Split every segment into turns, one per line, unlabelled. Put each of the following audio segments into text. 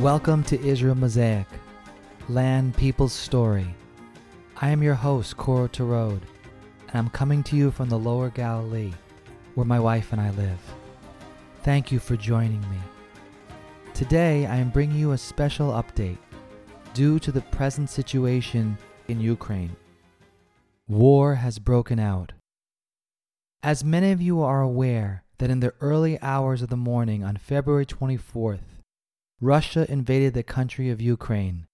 Welcome to Israel Mosaic, Land People's Story. I am your host, Koro Tarod, and I'm coming to you from the Lower Galilee, where my wife and I live. Thank you for joining me. Today, I am bringing you a special update due to the present situation in Ukraine. War has broken out. As many of you are aware, that in the early hours of the morning on February 24th, Russia invaded the country of Ukraine.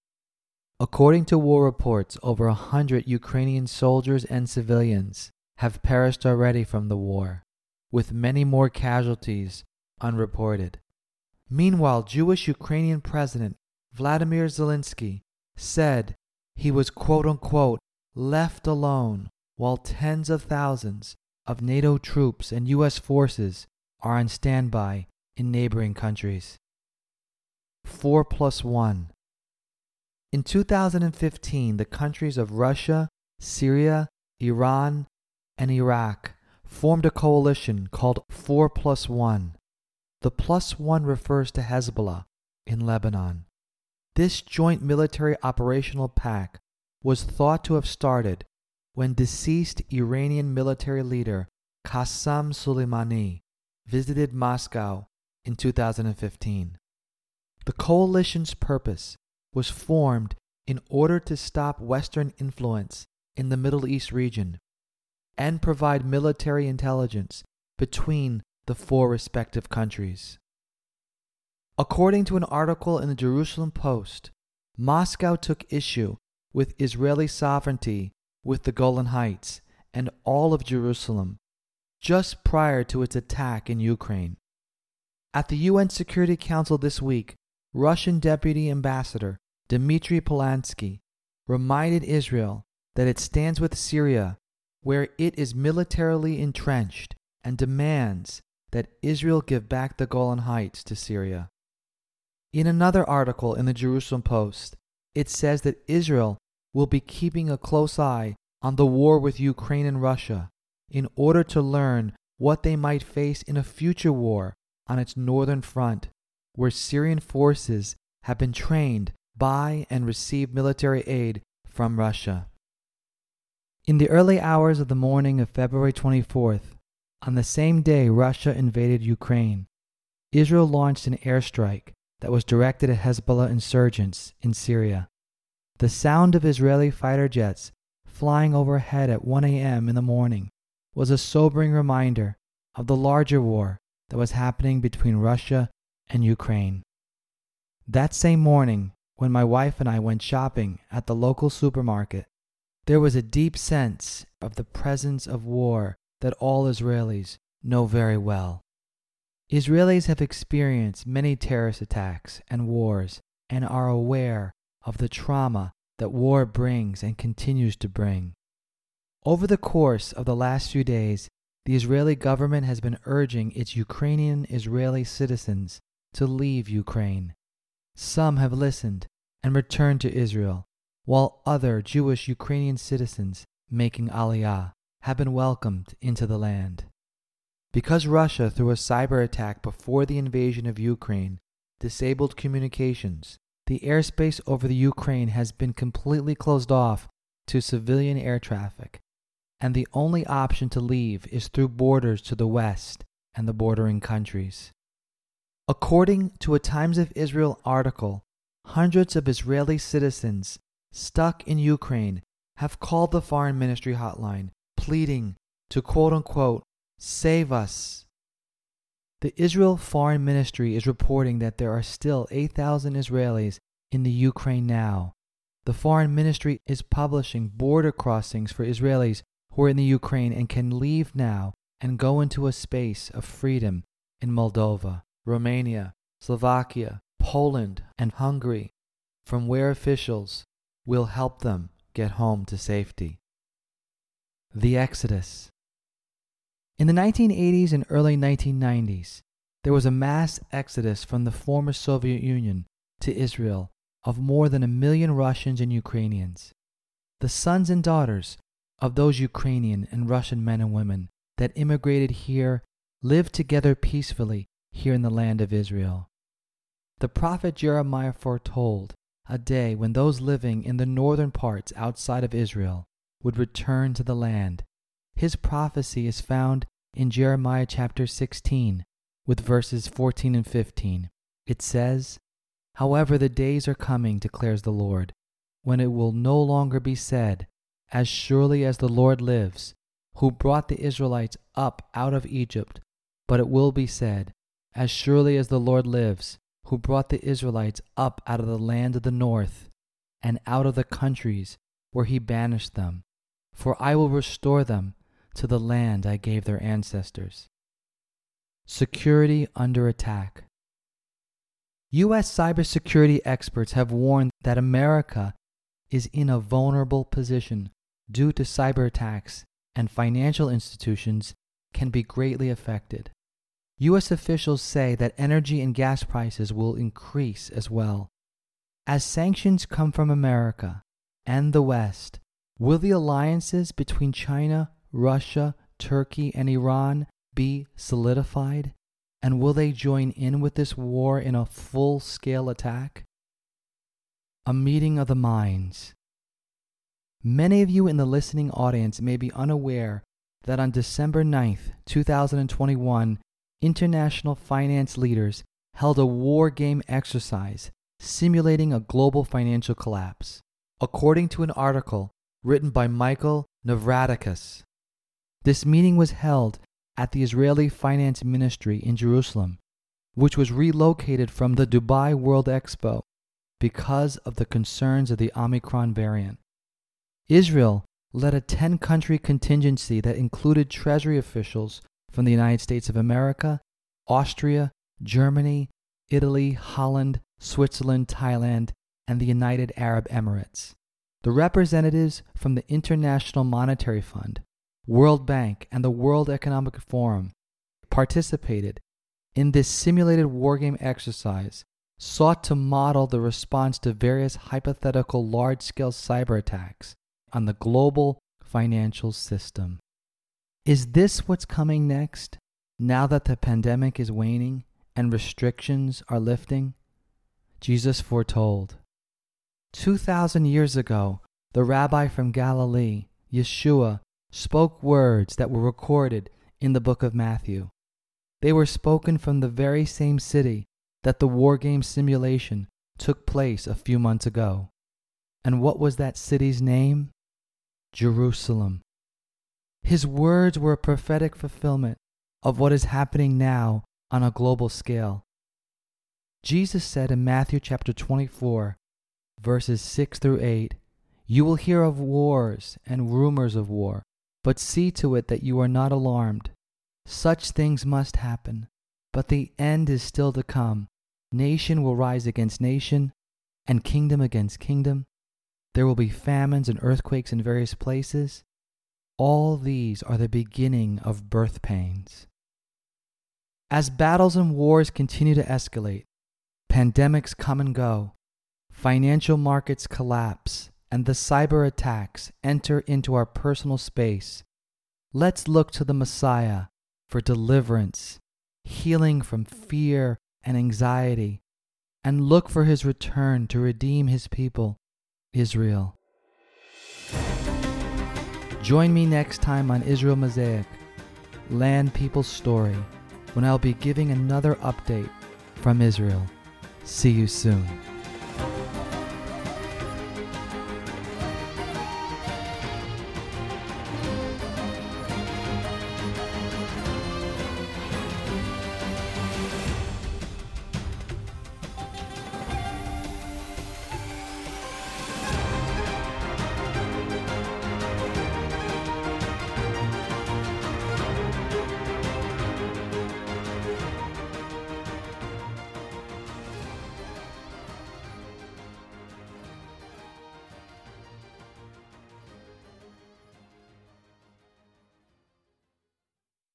According to war reports, over a hundred Ukrainian soldiers and civilians have perished already from the war, with many more casualties unreported. Meanwhile, Jewish Ukrainian President Vladimir Zelensky said he was quote unquote left alone while tens of thousands of NATO troops and U.S. forces are on standby in neighboring countries. 4 plus 1. In 2015, the countries of Russia, Syria, Iran, and Iraq formed a coalition called 4 plus 1. The plus 1 refers to Hezbollah in Lebanon. This joint military operational pact was thought to have started when deceased Iranian military leader Qasem Soleimani visited Moscow in 2015. The coalition's purpose was formed in order to stop Western influence in the Middle East region and provide military intelligence between the four respective countries. According to an article in the Jerusalem Post, Moscow took issue with Israeli sovereignty with the Golan Heights and all of Jerusalem just prior to its attack in Ukraine. At the UN Security Council this week, Russian Deputy Ambassador Dmitry Polyanskiy reminded Israel that it stands with Syria, where it is militarily entrenched, and demands that Israel give back the Golan Heights to Syria. In another article in the Jerusalem Post, it says that Israel will be keeping a close eye on the war with Ukraine and Russia in order to learn what they might face in a future war on its northern front, where Syrian forces have been trained by and received military aid from Russia. In the early hours of the morning of February 24th, on the same day Russia invaded Ukraine, Israel launched an airstrike that was directed at Hezbollah insurgents in Syria. The sound of Israeli fighter jets flying overhead at 1 a.m. in the morning was a sobering reminder of the larger war that was happening between Russia and Ukraine. That same morning, when my wife and I went shopping at the local supermarket, there was a deep sense of the presence of war that all Israelis know very well. Israelis have experienced many terrorist attacks and wars and are aware of the trauma that war brings and continues to bring. Over the course of the last few days, the Israeli government has been urging its Ukrainian Israeli citizens to leave Ukraine. Some have listened and returned to Israel, while other Jewish Ukrainian citizens making Aliyah have been welcomed into the land. Because Russia, through a cyber attack before the invasion of Ukraine, disabled communications, the airspace over the Ukraine has been completely closed off to civilian air traffic, and the only option to leave is through borders to the west and the bordering countries. According to a Times of Israel article, hundreds of Israeli citizens stuck in Ukraine have called the Foreign Ministry hotline, pleading to quote unquote save us the Israel Foreign Ministry is reporting that there are still 8,000 Israelis in the Ukraine now. The Foreign Ministry is publishing border crossings for Israelis who are in the Ukraine and can leave now and go into a space of freedom in Moldova, Romania, Slovakia, Poland, and Hungary, from where officials will help them get home to safety. The Exodus in the 1980s and early 1990s, there was a mass exodus from the former Soviet Union to Israel of more than a million Russians and Ukrainians. The sons and daughters of those Ukrainian and Russian men and women that immigrated here lived together peacefully here in the land of Israel. The prophet Jeremiah foretold a day when those living in the northern parts outside of Israel would return to the land. His prophecy is found in Jeremiah chapter 16, with verses 14 and 15. It says, However, the days are coming, declares the Lord, when it will no longer be said, As surely as the Lord lives, who brought the Israelites up out of Egypt, but it will be said, As surely as the Lord lives, who brought the Israelites up out of the land of the north, and out of the countries where he banished them. For I will restore them to the land I gave their ancestors. Security under attack. U.S. cybersecurity experts have warned that America is in a vulnerable position due to cyber attacks, and financial institutions can be greatly affected. U.S. officials say that energy and gas prices will increase as well. As sanctions come from America and the West, will the alliances between China, Russia, Turkey, and Iran be solidified? And will they join in with this war in a full scale attack? A meeting of the minds. Many of you in the listening audience may be unaware that on December 9th, 2021, international finance leaders held a war game exercise simulating a global financial collapse. According to an article written by Michael Navratilakis, this meeting was held at the Israeli Finance Ministry in Jerusalem, which was relocated from the Dubai World Expo because of the concerns of the Omicron variant. Israel led a 10 country contingency that included Treasury officials from the United States of America, Austria, Germany, Italy, Holland, Switzerland, Thailand, and the United Arab Emirates. The representatives from the International Monetary Fund, World Bank, and the World Economic Forum participated in this simulated wargame exercise sought to model the response to various hypothetical large scale cyber attacks on the global financial system. Is this what's coming next now that the pandemic is waning and restrictions are lifting? Jesus foretold. 2,000 years ago, the rabbi from Galilee, Yeshua, spoke words that were recorded in the book of Matthew. They were spoken from the very same city that the war game simulation took place a few months ago. And what was that city's name? Jerusalem. His words were a prophetic fulfillment of what is happening now on a global scale. Jesus said in Matthew chapter 24, verses 6 through 8, You will hear of wars and rumors of war, but see to it that you are not alarmed. Such things must happen, but the end is still to come. Nation will rise against nation, and kingdom against kingdom. There will be famines and earthquakes in various places all these are the beginning of birth pains. As battles and wars continue to escalate, pandemics come and go, financial markets collapse, and the cyber attacks enter into our personal space, let's look to the Messiah for deliverance, healing from fear and anxiety, and look for his return to redeem his people, Israel. Join me next time on Israel Mosaic, Land People's Story, when I'll be giving another update from Israel. See you soon.